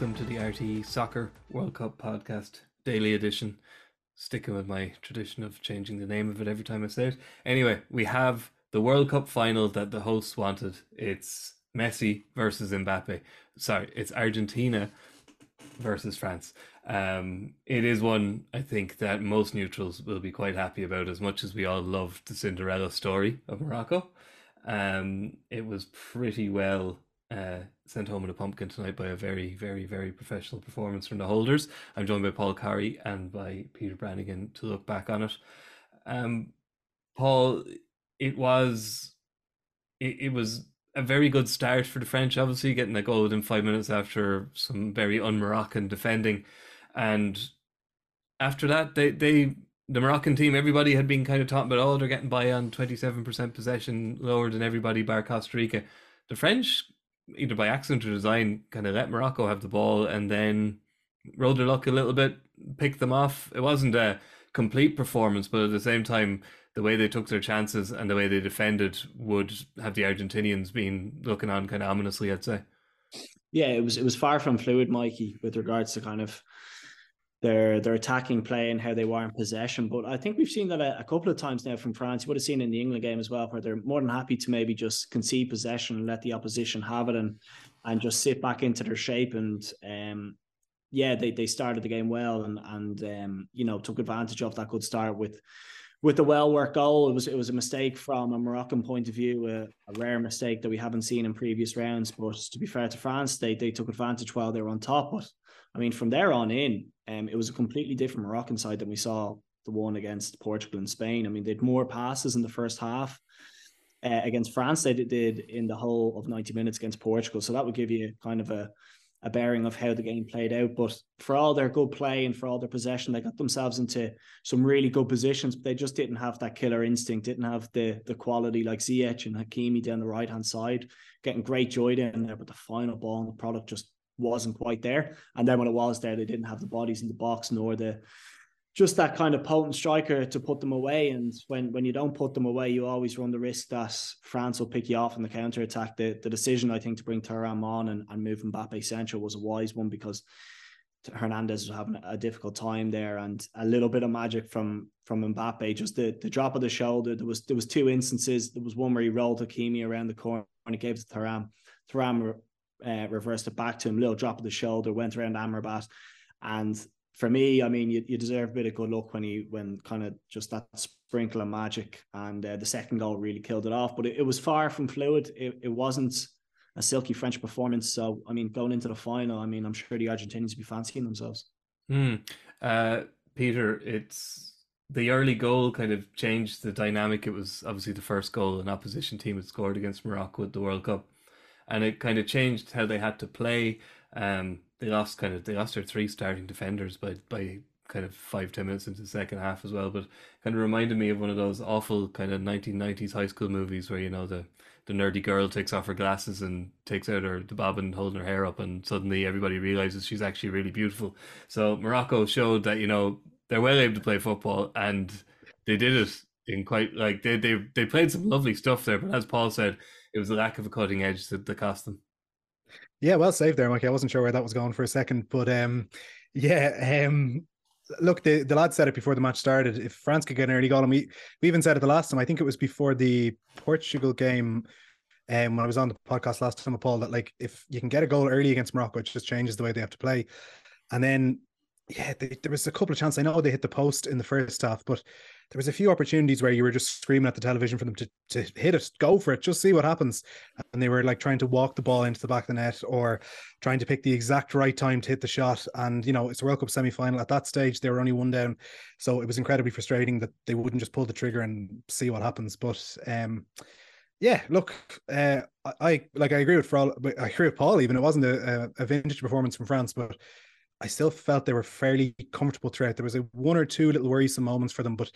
Welcome to the RTE Soccer World Cup podcast, daily edition. Sticking with my tradition of changing the name of it every time I say it. Anyway, we have the World Cup final that the hosts wanted. It's Messi versus Mbappe. Sorry, it's Argentina versus France. Um, it is one I think that most neutrals will be quite happy about, as much as we all loved the Cinderella story of Morocco. Um, it was pretty well uh, sent home in a pumpkin tonight by a very, very, very professional performance from the holders. I'm joined by Paul Carey and by Peter Brannigan to look back on it. Um, Paul, it was, it, it was a very good start for the French, obviously getting a goal within five minutes after some very un-Moroccan defending, and after that, they they the Moroccan team, everybody had been kind of talking about, oh, they're getting by on twenty seven percent possession, lower than everybody bar Costa Rica. The French, either by accident or design, kind of let Morocco have the ball and then rolled their luck a little bit, picked them off. It wasn't a complete performance, but at the same time, the way they took their chances and the way they defended would have the Argentinians been looking on kind of ominously, I'd say. Yeah, it was it was far from fluid, Mikey, with regards to kind of their their attacking play and how they were in possession. But I think we've seen that a, a, couple of times now from France. You would have seen in the England game as well, where they're more than happy to maybe just concede possession and let the opposition have it and and just sit back into their shape. And um, yeah, they they started the game well and and um, you know took advantage of that good start with with the well worked goal, it was it was a mistake from a Moroccan point of view, a, a, rare mistake that we haven't seen in previous rounds. But to be fair to France, they they took advantage while they were on top. But I mean, from there on in, um, it was a completely different Moroccan side than we saw the one against Portugal and Spain. I mean, they had more passes in the first half. Uh, against France, than they did in the whole of 90 minutes against Portugal. So that would give you kind of a a bearing of how the game played out. But for all their good play and for all their possession, they got themselves into some really good positions, but they just didn't have that killer instinct, didn't have the the quality like Ziyech and Hakimi down the right hand side, getting great joy down there, but the final ball and the product just wasn't quite there. And then when it was there, they didn't have the bodies in the box nor the just that kind of potent striker to put them away. And when when you don't put them away, you always run the risk that France will pick you off in the counter attack. The the decision I think to bring Thuram on and, and move Mbappe central was a wise one because Hernandez was having a difficult time there and a little bit of magic from from Mbappe. Just the, the drop of the shoulder. There was there was two instances. There was one where he rolled Hakimi around the corner and he gave it to Thuram. Thuram uh, reversed it back to him, little drop of the shoulder, went around Amrabat, and for me, I mean, you, you deserve a bit of good luck when you when kind of just that sprinkle of magic and uh, the second goal really killed it off. But it, it was far from fluid. It, it wasn't a silky French performance. So I mean, going into the final, I mean, I'm sure the Argentinians be fancying themselves. Hmm. Uh, Peter, it's the early goal kind of changed the dynamic. It was obviously the first goal an opposition team had scored against Morocco at the World Cup, and it kind of changed how they had to play. Um, they lost kind of they lost their three starting defenders by by kind of five ten minutes into the second half as well. But kind of reminded me of one of those awful kind of nineteen nineties high school movies where you know the the nerdy girl takes off her glasses and takes out her the bobbin holding her hair up, and suddenly everybody realizes she's actually really beautiful. So Morocco showed that you know they're well able to play football, and they did it in quite like they they they played some lovely stuff there. But as Paul said, it was the lack of a cutting edge that, that cost them. Yeah, well saved there, Mike. I wasn't sure where that was going for a second, but um, yeah, um, look, the, the lad said it before the match started. If France could get an early goal, and we we even said it the last time. I think it was before the Portugal game. Um, when I was on the podcast last time, with Paul, that like if you can get a goal early against Morocco, it just changes the way they have to play. And then, yeah, they, there was a couple of chances. I know they hit the post in the first half, but there was a few opportunities where you were just screaming at the television for them to, to hit it, go for it, just see what happens. And they were like trying to walk the ball into the back of the net or trying to pick the exact right time to hit the shot. And, you know, it's a World Cup semi final. At that stage, they were only one down. So it was incredibly frustrating that they wouldn't just pull the trigger and see what happens. But, um, yeah, look, uh, I like I agree with Frol, I agree with Paul. Even it wasn't a, a vintage performance from France, but I still felt they were fairly comfortable throughout. There was a one or two little worrisome moments for them, but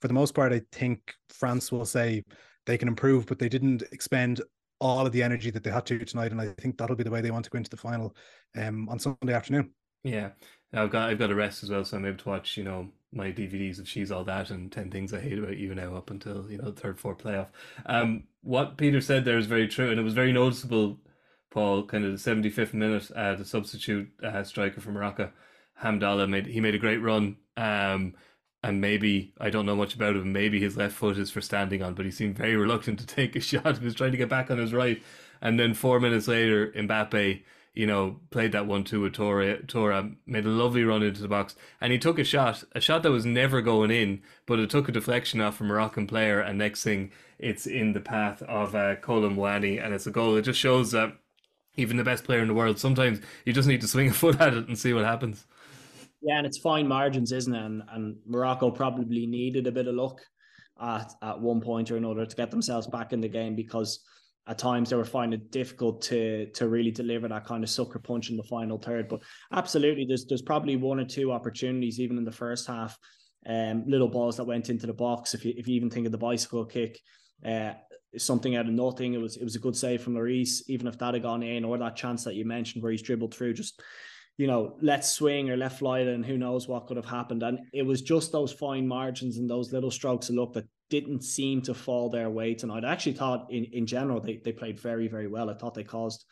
for the most part, I think France will say they can improve, but they didn't expend all of the energy that they had to tonight, and I think that'll be the way they want to go into the final um, on Sunday afternoon. Yeah, I've got I've got a rest as well, so I'm able to watch you know my DVDs of She's All That and Ten Things I Hate About You now up until you know the third, fourth playoff. Um, what Peter said there is very true, and it was very noticeable Paul, kind of the 75th minute, uh, the substitute uh, striker from Morocco, Hamdallah made he made a great run. Um, and maybe I don't know much about him. Maybe his left foot is for standing on, but he seemed very reluctant to take a shot. He was trying to get back on his right, and then four minutes later, Mbappe, you know, played that one two with Thuram, Thuram made a lovely run into the box, and he took a shot, a shot that was never going in, but it took a deflection off a Moroccan player, and next thing, it's in the path of uh, Kolo Muani, and it's a goal. It just shows that even the best player in the world, sometimes you just need to swing a foot at it and see what happens. Yeah, and it's fine margins, isn't it? And, and Morocco probably needed a bit of luck at, at one point or another to get themselves back in the game because at times they were finding it difficult to to really deliver that kind of sucker punch in the final third. But absolutely, there's there's probably one or two opportunities even in the first half, um, little balls that went into the box. If you if you even think of the bicycle kick, uh, something out of nothing. It was it was a good save from Lloris, even if that had gone in, or that chance that you mentioned where he's dribbled through, just you know, let's swing or left fly and who knows what could have happened. And it was just those fine margins and those little strokes of luck that didn't seem to fall their way tonight. I actually thought in, in general they, they played very, very well. I thought they caused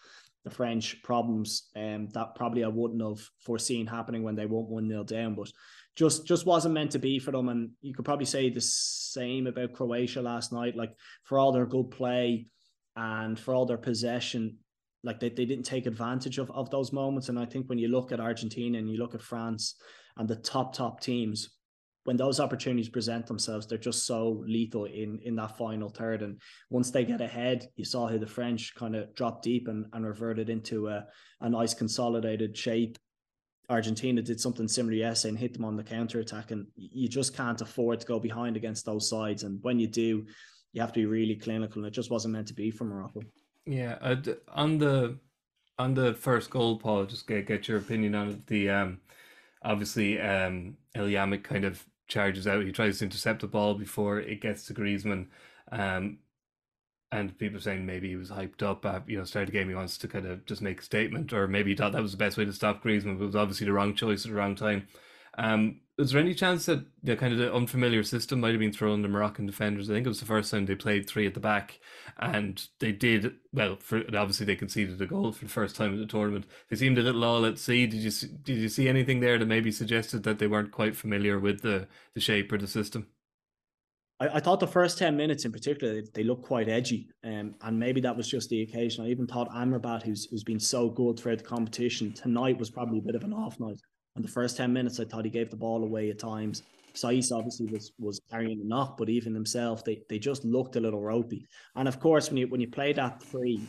the French problems um, that probably I wouldn't have foreseen happening when they went one nil down, but just just wasn't meant to be for them. And you could probably say the same about Croatia last night. Like for all their good play and for all their possession, like they, they didn't take advantage of, of those moments. And I think when you look at Argentina and you look at France and the top, top teams, when those opportunities present themselves, they're just so lethal in in that final third. And once they get ahead, you saw how the French kind of dropped deep and, and reverted into a, a nice consolidated shape. Argentina did something similar yesterday and hit them on the counter attack. And you just can't afford to go behind against those sides. And when you do, you have to be really clinical. And it just wasn't meant to be for Morocco. Yeah, uh, on the on the first goal, Paul, just get get your opinion on it. The um, obviously um, El kind of charges out. He tries to intercept the ball before it gets to Griezmann. Um, and people saying maybe he was hyped up at you know started the game he wants to kind of just make a statement or maybe he thought that was the best way to stop Griezmann but it was obviously the wrong choice at the wrong time um, was there any chance that the kind of the unfamiliar system might have been thrown the Moroccan defenders? I think it was the first time they played three at the back, and they did well. For obviously they conceded a goal for the first time in the tournament. They seemed a little all at sea. Did you did you see anything there that maybe suggested that they weren't quite familiar with the the shape or the system? I, I thought the first 10 minutes in particular, they, they looked quite edgy. Um, and maybe that was just the occasion. I even thought Amrabat, who's, who's been so good throughout the competition, tonight was probably a bit of an off night. And the first 10 minutes, I thought he gave the ball away at times. Saiss obviously was was carrying the knock, but even himself, they they just looked a little ropey. And of course, when you when you play that three,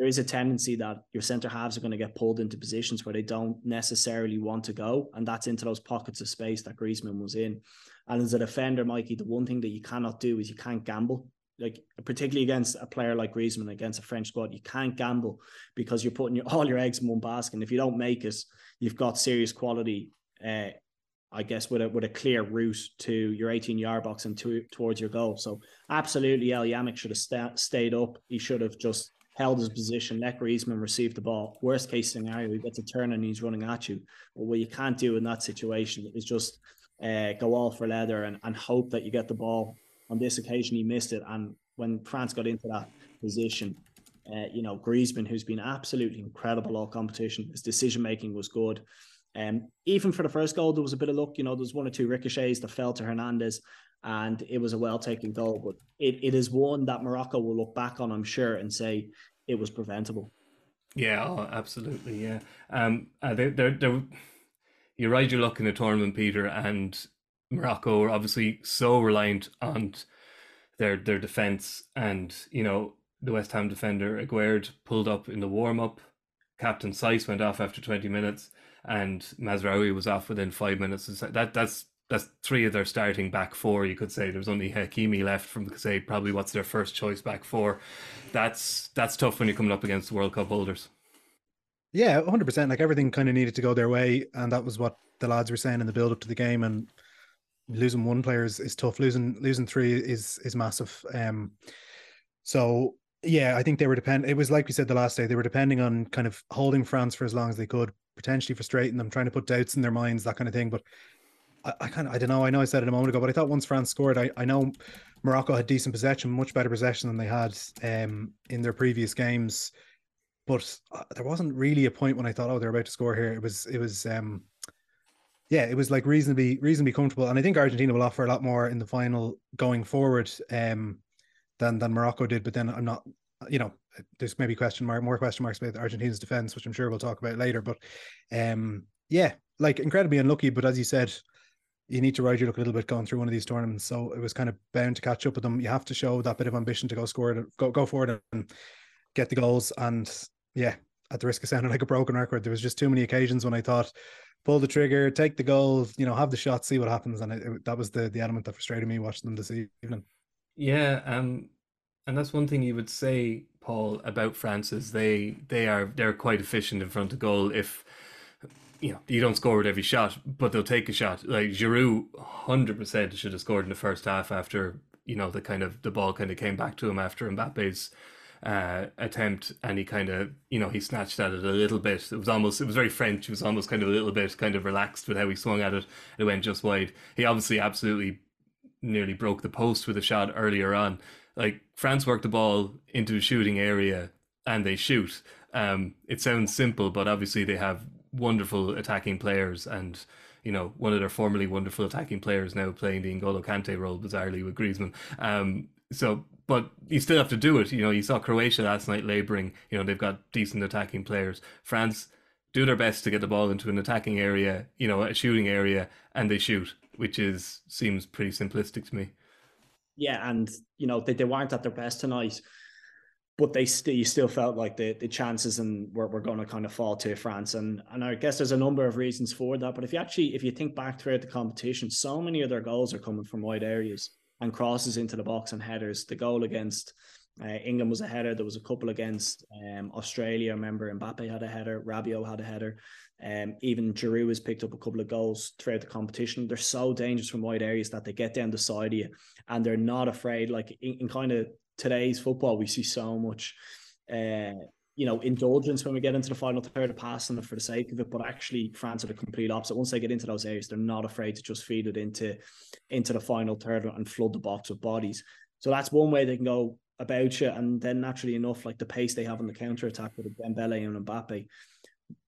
there is a tendency that your centre halves are going to get pulled into positions where they don't necessarily want to go, and that's into those pockets of space that Griezmann was in. And as a defender, Mikey, the one thing that you cannot do is you can't gamble like particularly against a player like Griezmann against a French squad, you can't gamble because you're putting your, all your eggs in one basket. And if you don't make it, you've got serious quality. Uh, I guess with a with a clear route to your 18 yard box and to, towards your goal. So absolutely, El Yamiq should have sta- stayed up. He should have just held his position, let Griezmann receive the ball. Worst case scenario, he gets a turn and he's running at you. But what you can't do in that situation is just uh, go all for leather and, and hope that you get the ball on this occasion, he missed it. And when France got into that position, uh, you know, Griezmann, who's been absolutely incredible all competition, his decision making was good. Um, even for the first goal, there was a bit of luck. You know, there was one or two ricochets that fell to Hernandez, and it was a well taken goal. But it, it is one that Morocco will look back on, I'm sure, and say it was preventable. Yeah, oh, absolutely. Yeah. Um, uh, they, they're, they're, you're right, you're looking at tournament, Peter, and Morocco are obviously so reliant on their their defense, and you know the West Ham defender Aguerd pulled up in the warm up. Captain Saiss went off after twenty minutes, and Mazraoui was off within five minutes. That that's that's three of their starting back four. You could say there's only Hakimi left from say probably what's their first choice back four. That's that's tough when you're coming up against the World Cup holders. Yeah, 100%. Like everything kind of needed to go their way. And that was what the lads were saying in the build up to the game. And losing one player is, is tough. Losing losing three is is massive. Um, so yeah, I think they were depend. It was like we said the last day. They were depending on kind of holding France for as long as they could, potentially frustrating them, trying to put doubts in their minds, that kind of thing. But I, I kind of I don't know. I know I said it a moment ago, but I thought once France scored, I, I know Morocco had decent possession, much better possession than they had um, in their previous games. but uh, there wasn't really a point when I thought, oh, they're about to score here. It was, it was, um, yeah, it was like reasonably, reasonably comfortable. And I think Argentina will offer a lot more in the final going forward, um, than than Morocco did. But then I'm not, you know, there's maybe question mark, more question marks about Argentina's defense, which I'm sure we'll talk about later. But, um, yeah, like incredibly unlucky. But as you said, you need to ride your luck a little bit going through one of these tournaments. So it was kind of bound to catch up with them. You have to show that bit of ambition to go score, go go forward and get the goals. And yeah, at the risk of sounding like a broken record, there was just too many occasions when I thought, pull the trigger, take the goal, you know, have the shot, see what happens. And it, it, that was the the element that frustrated me watching them this evening. Yeah, um, and that's one thing you would say, Paul, about France is they they are they're quite efficient in front of goal. If you know you don't score with every shot, but they'll take a shot. Like Giroud, hundred percent should have scored in the first half after you know the kind of the ball kind of came back to him after Mbappe's uh, attempt, and he kind of, you know, he snatched at it a little bit. It was almost, it was very French. It was almost kind of a little bit kind of relaxed with how he swung at it. It went just wide. He obviously absolutely nearly broke the post with a shot earlier on. Like France worked the ball into a shooting area and they shoot. Um, it sounds simple, but obviously they have wonderful attacking players and you know, one of their formerly wonderful attacking players now playing the N'Golo Kante role bizarrely with Griezmann. Um, so but you still have to do it. You know, you saw Croatia last night laboring. You know, they've got decent attacking players. France do their best to get the ball into an attacking area, you know, a shooting area, and they shoot, which is seems pretty simplistic to me. Yeah, and you know they, they weren't at their best tonight, but they still you still felt like the the chances and were, were going to kind of fall to France, and and I guess there's a number of reasons for that. But if you actually if you think back throughout the competition, so many of their goals are coming from wide areas and crosses into the box and headers. The goal against uh, England was a header. There was a couple against um, Australia. I remember Mbappe had a header. Rabiot had a header. Um, even Giroud has picked up a couple of goals throughout the competition. They're so dangerous from wide areas that they get down the side of you, and they're not afraid. Like in, in kind of today's football, we see so much. Uh, you know, indulgence when we get into the final third of passing for the sake of it. But actually, France are the complete opposite. Once they get into those areas, they're not afraid to just feed it into into the final third and flood the box with bodies. So that's one way they can go about you. And then naturally enough, like the pace they have on the counter attack with Dembele and Mbappe,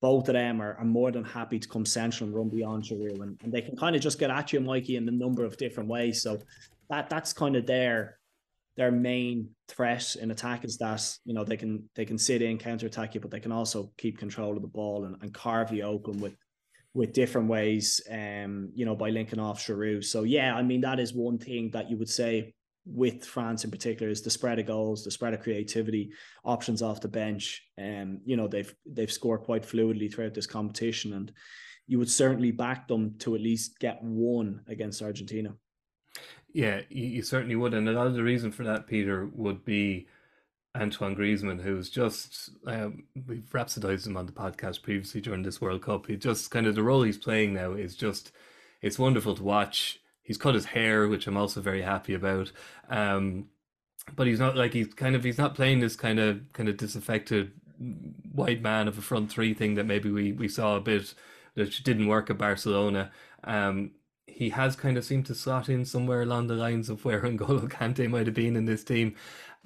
both of them are, are more than happy to come central and run beyond Giroud. And, and they can kind of just get at you, Mikey, in a number of different ways. So that that's kind of their their main threat in attack is that you know they can they can sit in counter attack you, but they can also keep control of the ball and, and carve you open with with different ways. Um, you know, by linking off Giroud. So yeah, I mean that is one thing that you would say with France in particular is the spread of goals, the spread of creativity, options off the bench. Um, you know they've they've scored quite fluidly throughout this competition, and you would certainly back them to at least get one against Argentina. Yeah, you, certainly would, and a lot of the reason for that, Peter, would be Antoine Griezmann, who's just um, we've rhapsodized him on the podcast previously during this World Cup. He just kind of the role he's playing now is just it's wonderful to watch. He's cut his hair, which I'm also very happy about. Um, but he's not like he's kind of he's not playing this kind of kind of disaffected white man of a front three thing that maybe we we saw a bit that didn't work at Barcelona. Um, he has kind of seemed to slot in somewhere along the lines of where N'Golo Kante might have been in this team.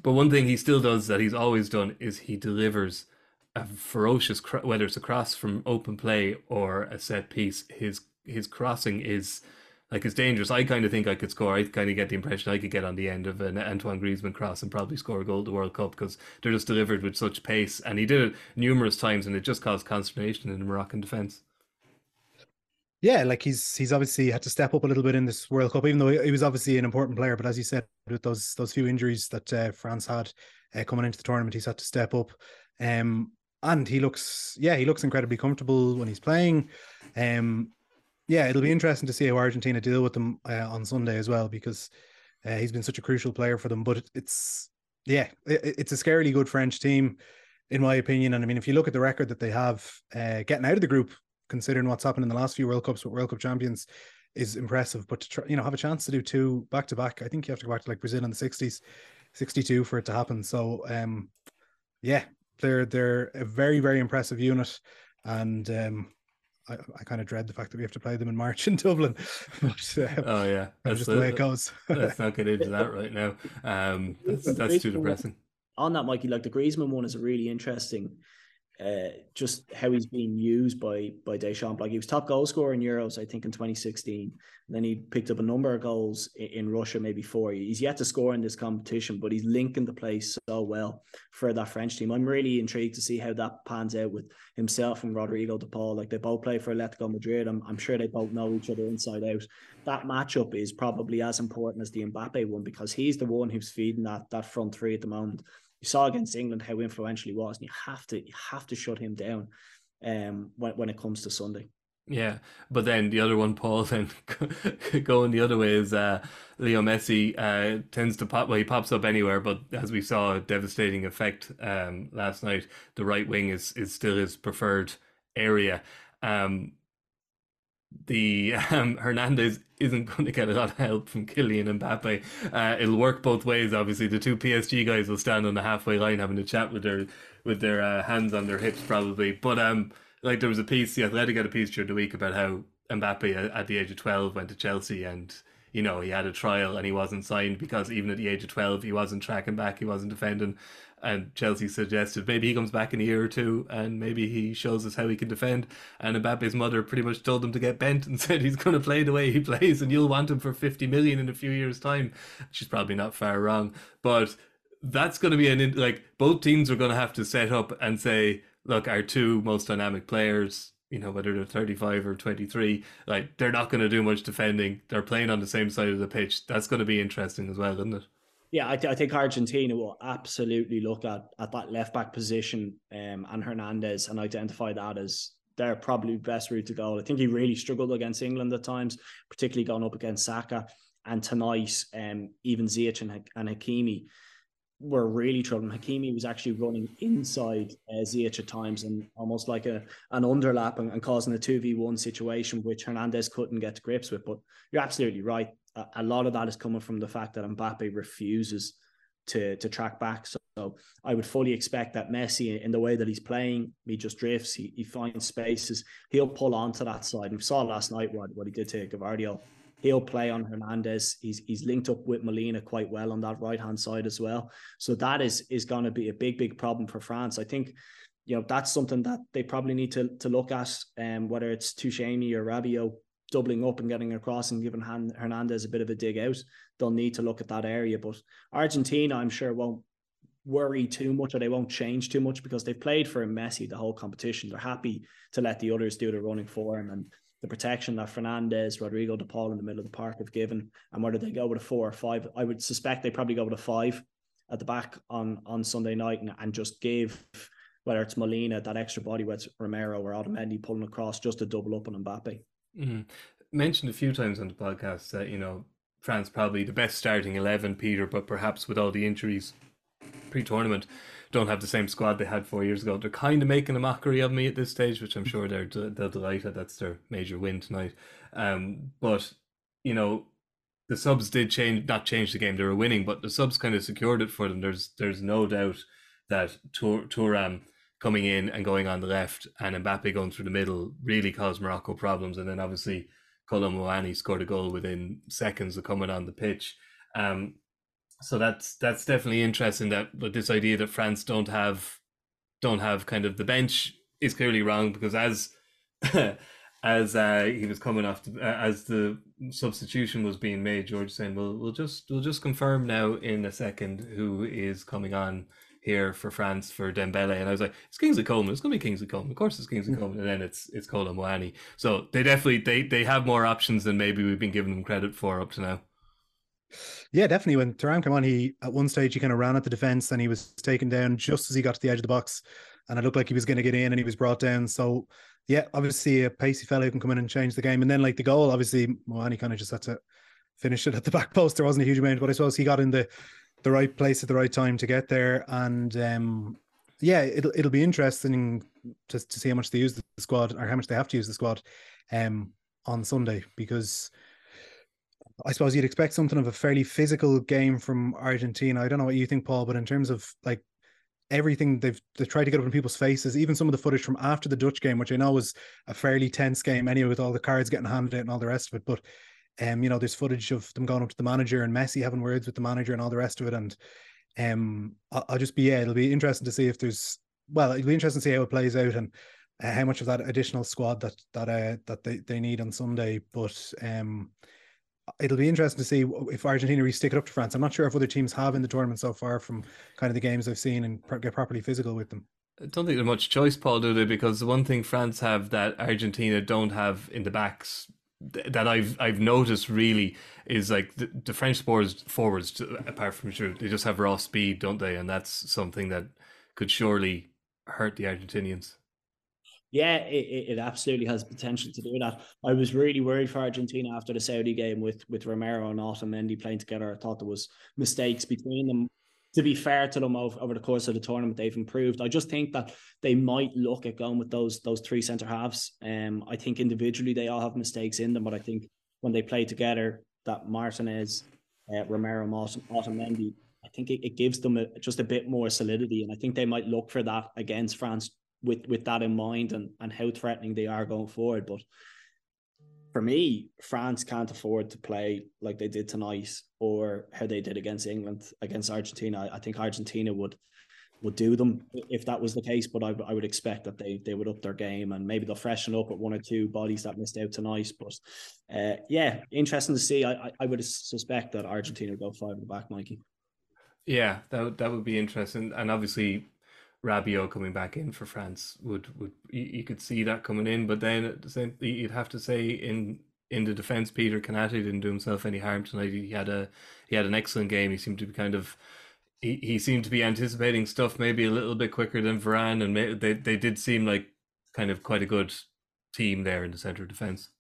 But one thing he still does that he's always done is he delivers a ferocious, whether it's a cross from open play or a set piece. His his crossing is like it's dangerous. I kind of think I could score. I kind of get the impression I could get on the end of an Antoine Griezmann cross and probably score a goal at the World Cup because they're just delivered with such pace. And he did it numerous times, and it just caused consternation in the Moroccan defense yeah, like he's he's obviously had to step up a little bit in this World Cup, even though he was obviously an important player. But as you said, with those those few injuries that uh, France had uh, coming into the tournament, he's had to step up. Um, and he looks, yeah, he looks incredibly comfortable when he's playing. Um, yeah, it'll be interesting to see how Argentina deal with them uh, on Sunday as well, because uh, he's been such a crucial player for them. But it's yeah, it, it's a scarily good French team, in my opinion. And I mean, if you look at the record that they have uh, getting out of the group considering what's happened in the last few World Cups with World Cup champions, is impressive. But to try, you know, have a chance to do two back to back, I think you have to go back to like Brazil in the sixties, sixty two for it to happen. So, um, yeah, they're they're a very very impressive unit, and um, I, I kind of dread the fact that we have to play them in March in Dublin. but, uh, oh yeah, that's just the, the way it goes. let's not get into that right now. Um, that's that's too depressing. on that, Mikey, like the Griezmann one is a really interesting uh, just how he's being used by by Deschamps. Like he was top goal scorer in Euros, I think, in 2016. And then he picked up a number of goals in, in, Russia, maybe four. He's yet to score in this competition, but he's linking the place so well for that French team. I'm really intrigued to see how that pans out with himself and Rodrigo de Paul. Like they both play for Atletico Madrid. I'm, I'm sure they both know each other inside out. That matchup is probably as important as the Mbappe one because he's the one who's feeding that that front three at the moment you saw against England how influential he was, and you have to you have to shut him down um, when when it comes to Sunday. Yeah, but then the other one, Paul, then going the other way is uh, Leo Messi uh, tends to pop. Well, he pops up anywhere, but as we saw, a devastating effect um, last night. The right wing is is still his preferred area. Um, the um, Hernandez isn't going to get a lot of help from Kylian Mbappe. Uh, it'll work both ways. Obviously, the two PSG guys will stand on the halfway line having a chat with their with their uh, hands on their hips, probably. But um, like there was a piece, the Athletic had a piece during the week about how Mbappe at, at the age of twelve went to Chelsea and you know he had a trial and he wasn't signed because even at the age of twelve he wasn't tracking back, he wasn't defending and Chelsea suggested maybe he comes back in a year or two and maybe he shows us how he can defend. And Mbappe's mother pretty much told him to get bent and said he's going to play the way he plays and you'll want him for 50 million in a few years' time. She's probably not far wrong. But that's going to be an, like, both teams are going to have to set up and say, look, our two most dynamic players, you know, whether they're 35 or 23, like, they're not going to do much defending. They're playing on the same side of the pitch. That's going to be interesting as well, isn't it? Yeah, I, th- I, think Argentina will absolutely look at at that left back position um, and Hernandez and identify that as their probably best route to goal. I think he really struggled against England at times, particularly going up against Saka. And tonight, um, even Ziyech and, and Hakimi were really troubling. Hakimi was actually running inside uh, Ziyech at times and almost like a an underlap and, and causing a 2v1 situation, which Hernandez couldn't get to grips with. But you're absolutely right a, lot of that is coming from the fact that Mbappe refuses to to track back. So, so, I would fully expect that Messi, in the way that he's playing, he just drifts. He, he finds spaces. He'll pull onto that side. And we saw last night what, what he did to Gvardiol. He'll play on Hernandez. He's he's linked up with Molina quite well on that right hand side as well. So that is is going to be a big big problem for France. I think you know that's something that they probably need to to look at. Um, whether it's Tchouameni or Rabiot doubling up and getting across and giving Hernandez a bit of a dig out, they'll need to look at that area. But Argentina, I'm sure, won't worry too much or they won't change too much because they've played for Messi the whole competition. They're happy to let the others do the running for him and the protection that Fernandez, Rodrigo de Paul in the middle of the park have given. And whether they go with a four or five, I would suspect they probably go with a five at the back on on Sunday night and, and just give whether it's Molina that extra body with Romero or Otamendi pulling across just to double up on Mbappe. Mm-hmm. Mentioned a few times on the podcast that you know France probably the best starting eleven, Peter, but perhaps with all the injuries pre-tournament, don't have the same squad they had four years ago. They're kind of making a mockery of me at this stage, which I'm sure they're they'll delight at. That's their major win tonight. Um, but you know, the subs did change, not change the game. They were winning, but the subs kind of secured it for them. There's there's no doubt that Thuram coming in and going on the left and Mbappe going through the middle really caused Morocco problems. And then obviously Kolo Muani scored a goal within seconds of coming on the pitch. Um, so that's that's definitely interesting that but this idea that France don't have don't have kind of the bench is clearly wrong because as as uh, he was coming off uh, as the substitution was being made, George saying, "Well, we'll just we'll just confirm now in a second who is coming on here for France for Dembele, and I was like, it's Kingsley Coman. It's gonna be Kingsley Coman. Of course, it's Kingsley mm. Coman, and then it's it's Kolo Muani. So they definitely they they have more options than maybe we've been giving them credit for up to now. Yeah, definitely. When Thuram came on, he at one stage he kind of ran at the defense and he was taken down just as he got to the edge of the box, and it looked like he was going to get in, and he was brought down. So yeah, obviously a pacey fellow who can come in and change the game. And then like the goal, obviously Muani kind of just had to finish it at the back post. There wasn't a huge amount, but I suppose he got in the the right place at the right time to get there. And um, yeah, it'll it'll be interesting to to see how much they use the squad or how much they have to use the squad um, on Sunday because I suppose you'd expect something of a fairly physical game from Argentina. I don't know what you think, Paul, but in terms of like everything they've they've tried to get up in people's faces, even some of the footage from after the Dutch game, which I know was a fairly tense game anyway, with all the cards getting handed out and all the rest of it. But um, you know, there's footage of them going up to the manager and Messi having words with the manager and all the rest of it. And um, I'll, I'll, just be yeah, it'll be interesting to see if there's well, it'll be interesting to see how it plays out and uh, how much of that additional squad that that uh, that they, they need on Sunday. But um, it'll be interesting to see if Argentina really stick it up to France. I'm not sure if other teams have in the tournament so far from kind of the games I've seen and get properly physical with them. I don't think there's much choice, Paul, do they? Because the one thing France have that Argentina don't have in the backs that I've I've noticed really is like the, the French forwards forwards apart from sure they just have raw speed, don't they? And that's something that could surely hurt the Argentinians. Yeah, it, it absolutely has potential to do that. I was really worried for Argentina after the Saudi game with with Romero and Otamendi playing together. I thought there was mistakes between them to be fair to them over, over the course of the tournament, they've improved. I just think that they might look at going with those those three centre halves. Um, I think individually they all have mistakes in them, but I think when they play together, that Martinez, uh, Romero, Moss, Otamendi, I think it, it gives them a, just a bit more solidity, and I think they might look for that against France with with that in mind and and how threatening they are going forward. But for me, France can't afford to play like they did tonight or how they did against England, against Argentina. I think Argentina would would do them if that was the case, but I, I would expect that they they would up their game and maybe they'll freshen up at one or two bodies that missed out tonight. But uh, yeah, interesting to see. I, I would suspect that Argentina would go five in the back, Mikey. Yeah, that that would be interesting, and obviously Rabiot coming back in for France would would you, you, could see that coming in, but then at the same you'd have to say in in the defense, Peter Konaté didn't do himself any harm tonight. He had a he had an excellent game. He seemed to be kind of he, he seemed to be anticipating stuff maybe a little bit quicker than Varane, and they they did seem like kind of quite a good team there in the center of defense.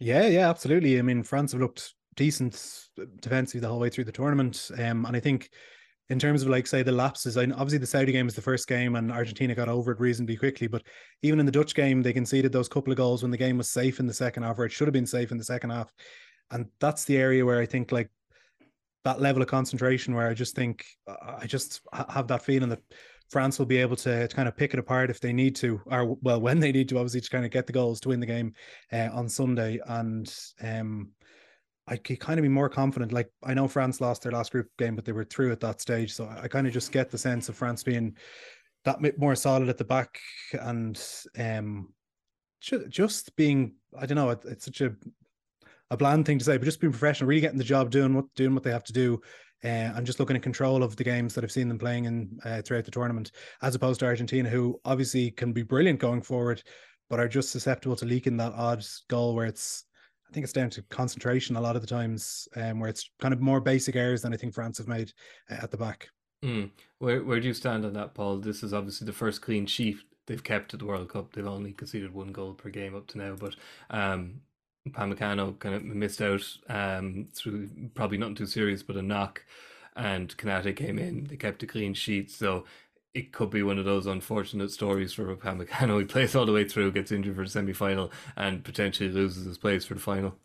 Yeah, yeah, absolutely. I mean, France have looked decent defensively the whole way through the tournament, um, and I think in terms of like say the lapses. Obviously the Saudi game was the first game and Argentina got over it reasonably quickly, but even in the Dutch game they conceded those couple of goals when the game was safe in the second half, or it should have been safe in the second half, and that's the area where I think like that level of concentration where I just think I just have that feeling that France will be able to, to, kind of pick it apart if they need to, or well, when they need to, obviously, to kind of get the goals to win the game uh, on Sunday. And um, I could kind of be more confident. Like I know France lost their last group game, but they were through at that stage. So I kind of just get the sense of France being that bit more solid at the back and um just being I don't know, it's such a a bland thing to say, but just being professional, really getting the job, doing what doing what they have to do, uh, and just looking at control of the games that I've seen them playing in uh, throughout the tournament, as opposed to Argentina, who obviously can be brilliant going forward, but are just susceptible to leaking that odd goal where it's I think it's down to concentration a lot of the times, um, where it's kind of more basic errors than I think France have made uh, at the back. Mm. Where where do you stand on that, Paul? This is obviously the first clean sheet they've kept at the World Cup. They've only conceded one goal per game up to now, but um, kind of missed out um, through probably nothing too serious, but a knock, and Konaté came in. They kept a clean sheet, so it could be one of those unfortunate stories for Upamecano. He plays all the way through, gets injured for the semi final, and potentially loses his place for the final.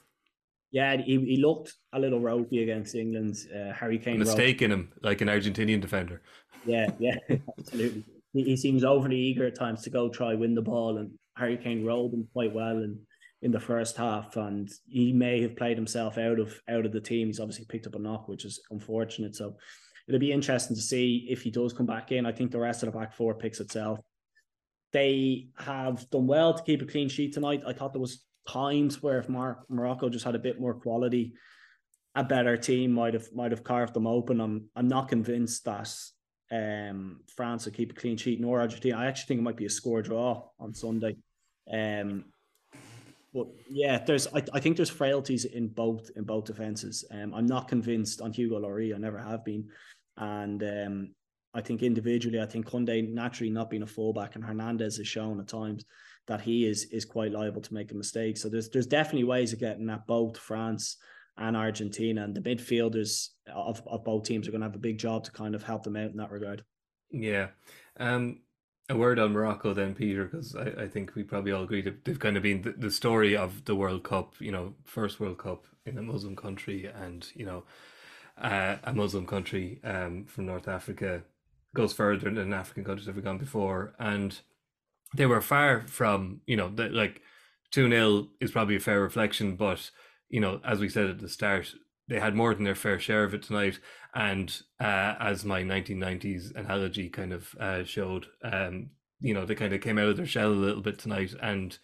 Yeah, he, he looked a little ropey against England. Uh, Harry Kane. A mistake in him, like an Argentinian defender. Yeah, yeah, absolutely. He, he seems overly eager at times to go try win the ball, and Harry Kane rolled him quite well in, in the first half, and he may have played himself out of out of the team. He's obviously picked up a knock, which is unfortunate. So it'll be interesting to see if he does come back in. I think the rest of the back four picks itself. They have done well to keep a clean sheet tonight. I thought there was times where if Mar- Morocco just had a bit more quality, a better team might have might have carved them open. I'm I'm not convinced that um, France will keep a clean sheet nor Argentina. I actually think it might be a score draw on Sunday. Um, but yeah, there's I, I think there's frailties in both in both defenses. Um, I'm not convinced on Hugo Lloris. I never have been, and um, I think individually, I think Koundé naturally not being a fullback, and Hernandez has shown at times that he is is quite liable to make a mistake. So there's there's definitely ways of getting at both France and Argentina, and the midfielders of, of both teams are going to have a big job to kind of help them out in that regard. Yeah. Um, a word on Morocco then, Peter, because I, I think we probably all agree that they've kind of been the, the story of the World Cup, you know, first World Cup in a Muslim country and, you know, uh, a Muslim country um, from North Africa goes further than African countries have gone before. And they were far from, you know, the, like 2 0 is probably a fair reflection, but, you know, as we said at the start, they had more than their fair share of it tonight. And uh, as my 1990s analogy kind of uh, showed, um, you know, they kind of came out of their shell a little bit tonight. And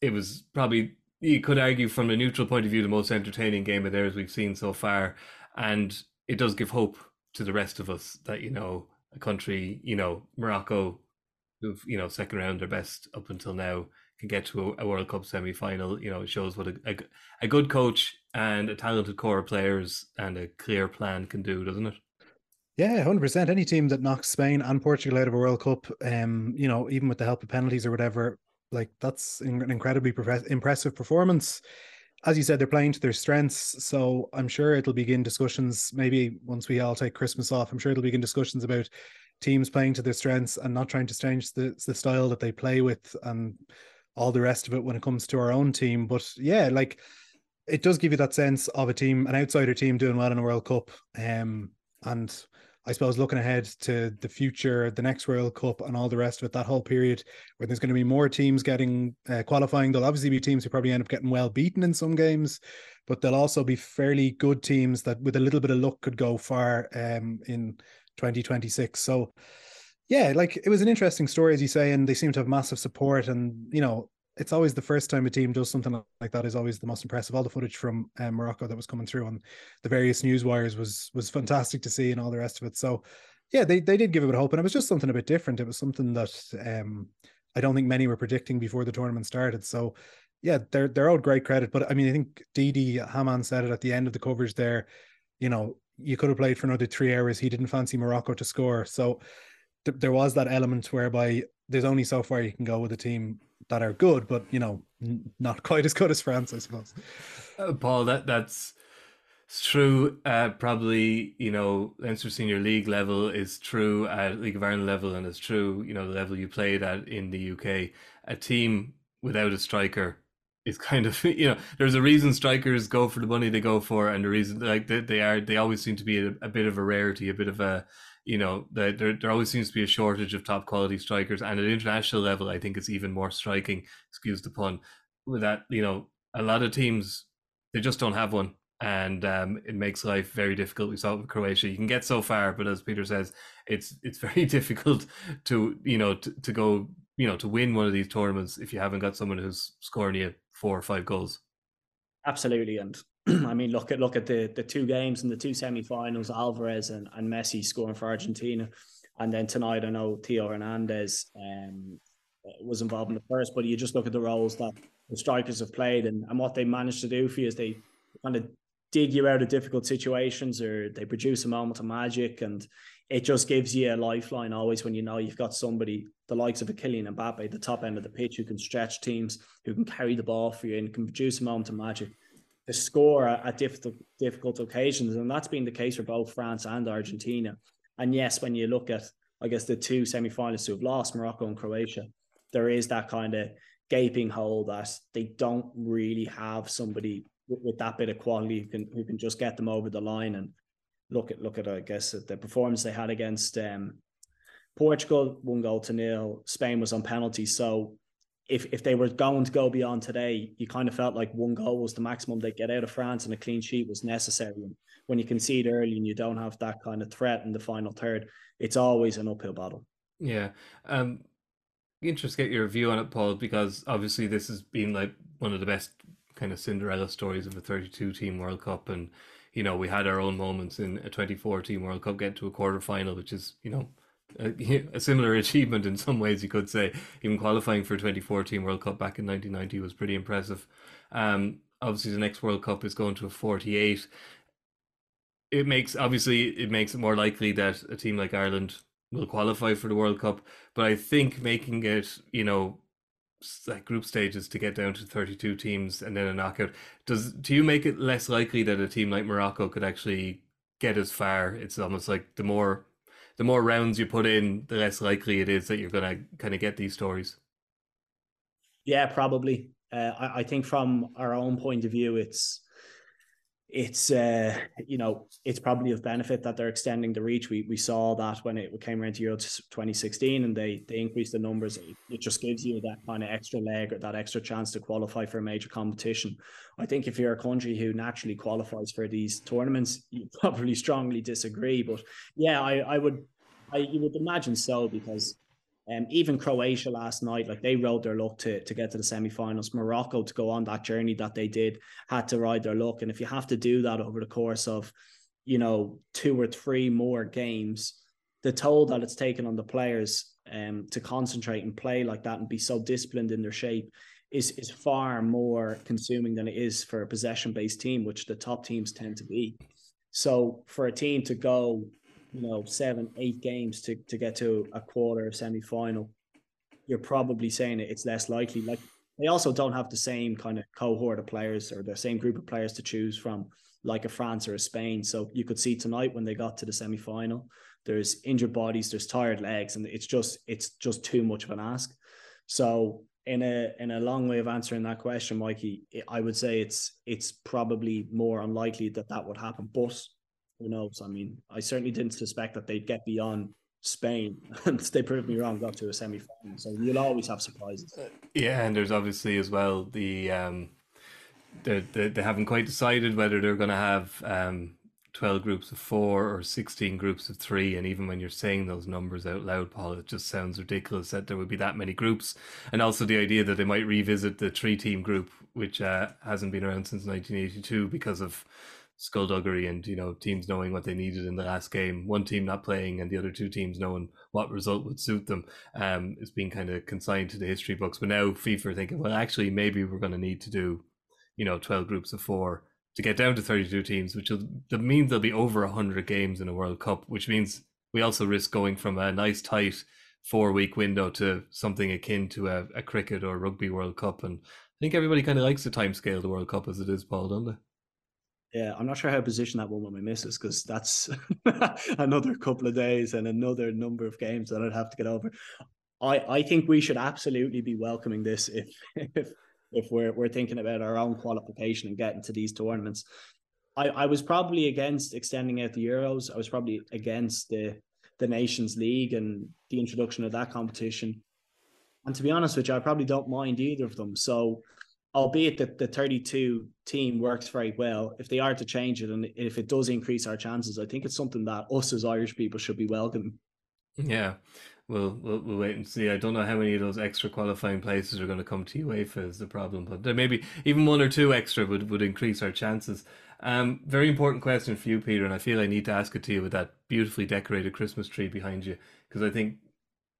it was probably, you could argue from a neutral point of view, the most entertaining game of theirs we've seen so far. And it does give hope to the rest of us that, you know, a country, you know, Morocco, who've, you know, second round their best up until now, can get to a, a World Cup semi final. You know, it shows what a, a, a good coach and a talented core of players and a clear plan can do, doesn't it? Yeah, hundred percent. Any team that knocks Spain and Portugal out of a World Cup, um, you know, even with the help of penalties or whatever, like that's an incredibly impressive performance. As you said, they're playing to their strengths, so I'm sure it'll begin discussions. Maybe once we all take Christmas off, I'm sure it'll begin discussions about teams playing to their strengths and not trying to change the the style that they play with and all the rest of it when it comes to our own team. But yeah, like it does give you that sense of a team, an outsider team doing well in a World Cup. Um, and I suppose looking ahead to the future, the next World Cup, and all the rest of it, that whole period where there's going to be more teams getting uh, qualifying. There'll obviously be teams who probably end up getting well beaten in some games, but there'll also be fairly good teams that, with a little bit of luck, could go far um, in 2026. So, yeah, like it was an interesting story, as you say, and they seem to have massive support. And you know, it's always the first time a team does something like that is always the most impressive. All the footage from um, Morocco that was coming through on the various news wires was was fantastic to see, and all the rest of it. So, yeah, they they did give it hope, and it was just something a bit different. It was something that um, I don't think many were predicting before the tournament started. So, yeah, they're they're owed great credit. But I mean, I think Didi Hamann said it at the end of the coverage there. You know, you could have played for another three hours. He didn't fancy Morocco to score, so th- there was that element whereby there's only so far you can go with a team that are good, but you know, not quite as good as France, I suppose. Uh, Paul, that that's true. Uh, probably, you know, Leinster Senior League level is true at League of Ireland level, and it's true, you know, the level you played at in the UK. A team without a striker is kind of, you know, there's a reason strikers go for the money they go for, and the reason like they, they are, they always seem to be a, a bit of a rarity, a bit of a you know, there there always seems to be a shortage of top quality strikers, and at international level, I think it's even more striking. Excuse the pun. With that, you know, a lot of teams they just don't have one, and um, it makes life very difficult. We saw it with Croatia. You can get so far, but as Peter says, it's it's very difficult to you know to, to go you know to win one of these tournaments if you haven't got someone who's scoring you four or five goals. Absolutely, and I mean, look at look at the the two games and the two semi-finals, Alvarez and, and Messi scoring for Argentina, and then tonight I know Theo Hernandez um, was involved in the first, but you just look at the roles that the strikers have played and, and what they managed to do for you is they kind of dig you out of difficult situations or they produce a moment of magic. And it just gives you a lifeline always when you know you've got somebody the likes of a Kylian Mbappe, the top end of the pitch, who can stretch teams, who can carry the ball for you and can produce a moment of magic to score at difficult difficult occasions, and that's been the case for both France and Argentina. And yes, when you look at I guess the two semi-finalists who have lost, Morocco and Croatia, there is that kind of gaping hole that they don't really have somebody with, with that bit of quality who can who can just get them over the line. And look at look at I guess the performance they had against um, Portugal, one goal to nil. Spain was on penalties, so if if they were going to go beyond today, you kind of felt like one goal was the maximum they get out of France, and a clean sheet was necessary. And when you concede early and you don't have that kind of threat in the final third, it's always an uphill battle. Yeah, um, to get your view on it, Paul, because obviously this has been like one of the best kind of Cinderella stories of a 32 team World Cup, and you know we had our own moments in a 24 team World Cup, get to a quarter final, which is you know a, a, similar achievement in some ways, you could say. Even qualifying for 2014 World Cup back in 1990 was pretty impressive. Um, obviously, the next World Cup is going to a 48. It makes obviously it makes it more likely that a team like Ireland will qualify for the World Cup, but I think making it, you know, like group stages to get down to 32 teams and then a knockout does do you make it less likely that a team like Morocco could actually get as far it's almost like the more the more rounds you put in, the less likely it is that you're going to kind of get these stories. Yeah, probably. Uh, I, I, think from our own point of view, it's it's uh, you know it's probably of benefit that they're extending the reach. We we saw that when it came around to Euro 2016 and they they increased the numbers. It, it just gives you that kind of extra leg or that extra chance to qualify for a major competition. I think if you're a country who naturally qualifies for these tournaments, you probably strongly disagree. But yeah, I I would I you would imagine so because um, even Croatia last night, like they rode their luck to, to get to the semi-finals. Morocco to go on that journey that they did had to ride their luck, and if you have to do that over the course of, you know, two or three more games, the toll that it's taken on the players um, to concentrate and play like that and be so disciplined in their shape is is far more consuming than it is for a possession-based team, which the top teams tend to be. So for a team to go you know seven eight games to to get to a quarter semi final you're probably saying it's less likely. Like they also don't have the same kind of cohort of players or the same group of players to choose from like a France or a Spain. So you could see tonight when they got to the semi final there's injured bodies there's tired legs and it's just it's just too much of an ask. So in a in a long way of answering that question Mikey I would say it's it's probably more unlikely that that would happen. But who knows? I mean, I certainly didn't suspect that they'd get beyond Spain, and they proved me wrong. Got to a semi final, so you'll always have surprises. Uh, yeah, and there's obviously as well the um, they they haven't quite decided whether they're going to have um, 12 groups of four or 16 groups of three. And even when you're saying those numbers out loud, Paul, it just sounds ridiculous that there would be that many groups. And also the idea that they might revisit the three team group, which uh, hasn't been around since 1982 because of skullduggery and you know teams knowing what they needed in the last game one team not playing and the other two teams knowing what result would suit them um is being kind of consigned to the history books. But now fifa are thinking well actually maybe we're going to need to do you know 12 groups of four to get down to 32 teams which will that means there'll be over 100 games in a world cup which means we also risk going from a nice tight four week window to something akin to a, a cricket or rugby world cup. And i think everybody kind of likes the time scale of the world cup as it is paul don't they yeah, I'm not sure how to position that one with my missus because that's another couple of days and another number of games that I'd have to get over. I, I think we should absolutely be welcoming this if if if we're we're thinking about our own qualification and getting to these tournaments. I, I was probably against extending out the Euros. I was probably against the the Nations League and the introduction of that competition. And to be honest with you, I probably don't mind either of them. So albeit that the 32 team works very well, if they are to change it and if it does increase our chances, I think it's something that us as Irish people should be welcoming. Yeah. We'll, we'll, we'll wait and see. I don't know how many of those extra qualifying places are going to come to UEFA is the problem, but there maybe even one or two extra would, would increase our chances. Um, very important question for you, Peter, and I feel I need to ask it to you with that beautifully decorated Christmas tree behind you because I think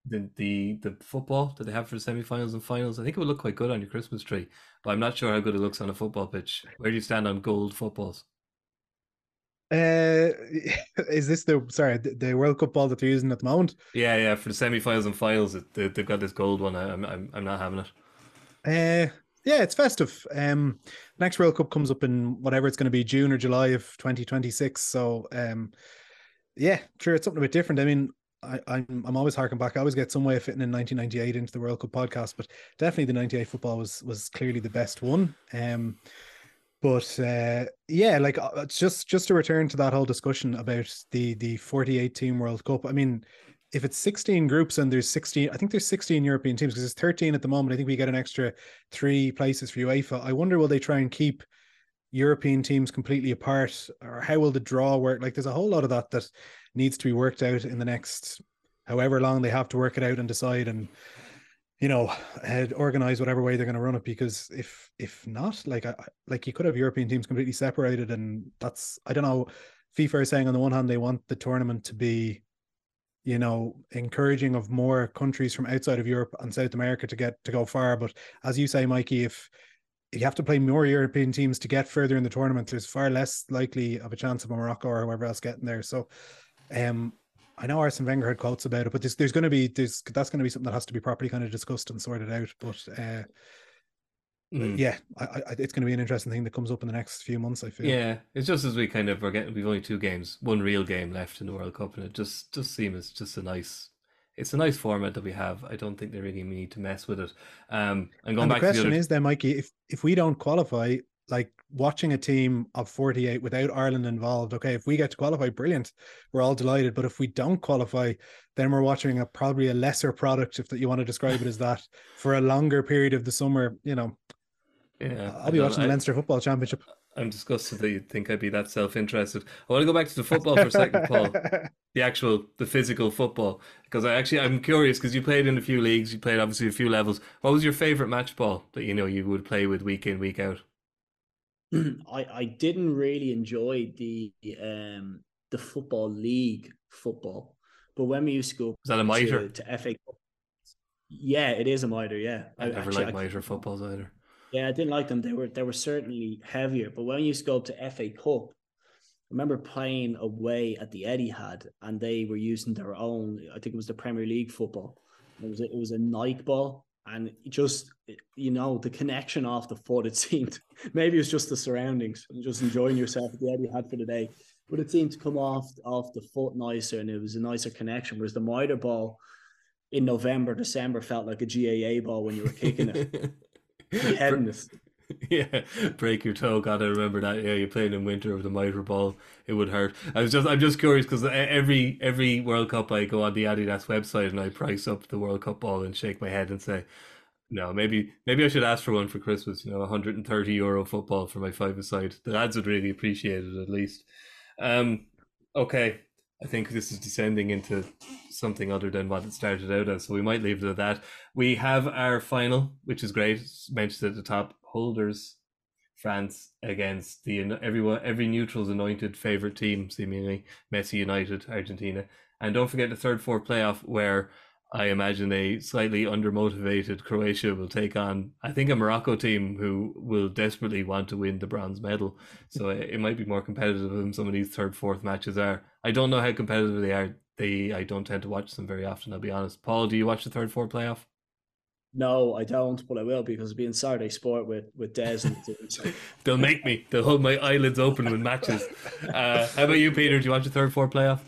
the the the football that they have for the semi-finals and finals. I think it would look quite good on your Christmas tree, but I'm not sure how good it looks on a football pitch. Where do you stand on gold footballs? Uh, is this the sorry the, World Cup ball that they're using at the moment? Yeah, yeah. For the semi-finals and finals, they, they've got this gold one. I, am I'm I'm not having it. Uh, yeah, it's festive. Um, next World Cup comes up in whatever it's going to be June or July of 2026. So, um, yeah, sure, it's something a bit different. I mean, I, I'm I'm always harking back. I always get some way of fitting in 1998 into the World Cup podcast, but definitely the 98 football was was clearly the best one. Um, but uh, yeah, like uh, just just to return to that whole discussion about the the 48 team World Cup. I mean, if it's 16 groups and there's 16, I think there's 16 European teams because it's 13 at the moment. I think we get an extra three places for UEFA. I wonder will they try and keep European teams completely apart, or how will the draw work? Like, there's a whole lot of that that needs to be worked out in the next however long they have to work it out and decide and you know organize whatever way they're going to run it because if if not like I, like you could have european teams completely separated and that's i don't know fifa is saying on the one hand they want the tournament to be you know encouraging of more countries from outside of europe and south america to get to go far but as you say mikey if if you have to play more european teams to get further in the tournament there's far less likely of a chance of a morocco or whoever else getting there so um, I know Arsene Wenger had quotes about it, but there's, there's going to be there's that's going to be something that has to be properly kind of discussed and sorted out. But uh, mm. yeah, I, I, it's going to be an interesting thing that comes up in the next few months. I feel. Yeah, it's just as we kind of are getting. We've only two games, one real game left in the World Cup, and it just just seems just a nice. It's a nice format that we have. I don't think they really need to mess with it. Um, and going and back the question to the other... is then, Mikey, if if we don't qualify, like watching a team of 48 without Ireland involved, okay, if we get to qualify, brilliant. We're all delighted. But if we don't qualify, then we're watching a probably a lesser product, if that you want to describe it as that, for a longer period of the summer. You know, yeah, I'll be watching the Leinster Football Championship. I'm disgusted that you think I'd be that self-interested. I want to go back to the football for a second, Paul. the actual, the physical football, because I actually I'm curious because you played in a few leagues, you played obviously a few levels. What was your favorite match ball that you know you would play with week in week out? I I didn't really enjoy the um the football league football, but when we used to go was that a mitre to, to FA Yeah, it is a mitre. Yeah, I, I never liked mitre footballs either. Yeah, I didn't like them. They were they were certainly heavier. But when you to go up to FA Cup, I remember playing away at the Etihad, and they were using their own. I think it was the Premier League football. It was a, it was a Nike ball, and just you know the connection off the foot. It seemed maybe it was just the surroundings just enjoying yourself at the Etihad for the day. But it seemed to come off off the foot nicer, and it was a nicer connection. Whereas the mitre ball in November, December felt like a GAA ball when you were kicking it. Headness. Yeah, break your toe. God, I remember that. Yeah, you're playing in winter with the mitre ball. It would hurt. I was just, I'm just curious because every every World Cup I go on the Adidas website and I price up the World Cup ball and shake my head and say, no, maybe maybe I should ask for one for Christmas. You know, 130 euro football for my five aside. The lads would really appreciate it at least. Um, okay, I think this is descending into something other than what it started out as. So we might leave it at that. We have our final, which is great. It's mentioned at the top. Holders, France against the everyone every neutral's anointed favorite team, seemingly Messi United, Argentina, and don't forget the third four playoff where I imagine a slightly undermotivated Croatia will take on, I think, a Morocco team who will desperately want to win the bronze medal. So it might be more competitive than some of these third, fourth matches are. I don't know how competitive they are. They, I don't tend to watch them very often. I'll be honest. Paul, do you watch the third, fourth playoff? No, I don't, but I will because it'll be in Saturday Sport with with Des. And They'll make me. They'll hold my eyelids open with matches. Uh, how about you, Peter? Do you watch the third, fourth playoff?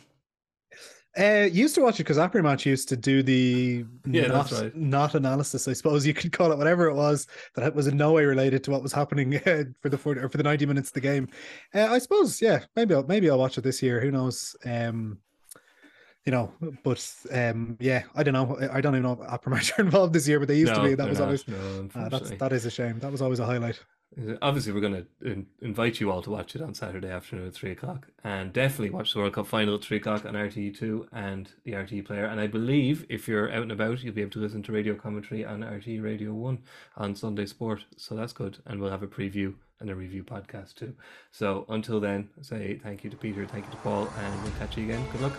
Uh, used to watch it because Après Match used to do the yeah, not, right. not analysis. I suppose you could call it whatever it was that was in no way related to what was happening uh, for the 40, or for the ninety minutes of the game. Uh, I suppose, yeah, maybe I'll, maybe I'll watch it this year. Who knows? Um, you know, but um, yeah, I don't know. I don't even know if Après Match are involved this year, but they used no, to be. That was not. always no, uh, that's that is a shame. That was always a highlight. Obviously, we're going to in- invite you all to watch it on Saturday afternoon at three o'clock, and definitely watch the World Cup final at three o'clock on RTE two and the RTE player. And I believe if you're out and about, you'll be able to listen to radio commentary on RTE Radio One on Sunday Sport. So that's good, and we'll have a preview and a review podcast too. So until then, say thank you to Peter, thank you to Paul, and we'll catch you again. Good luck.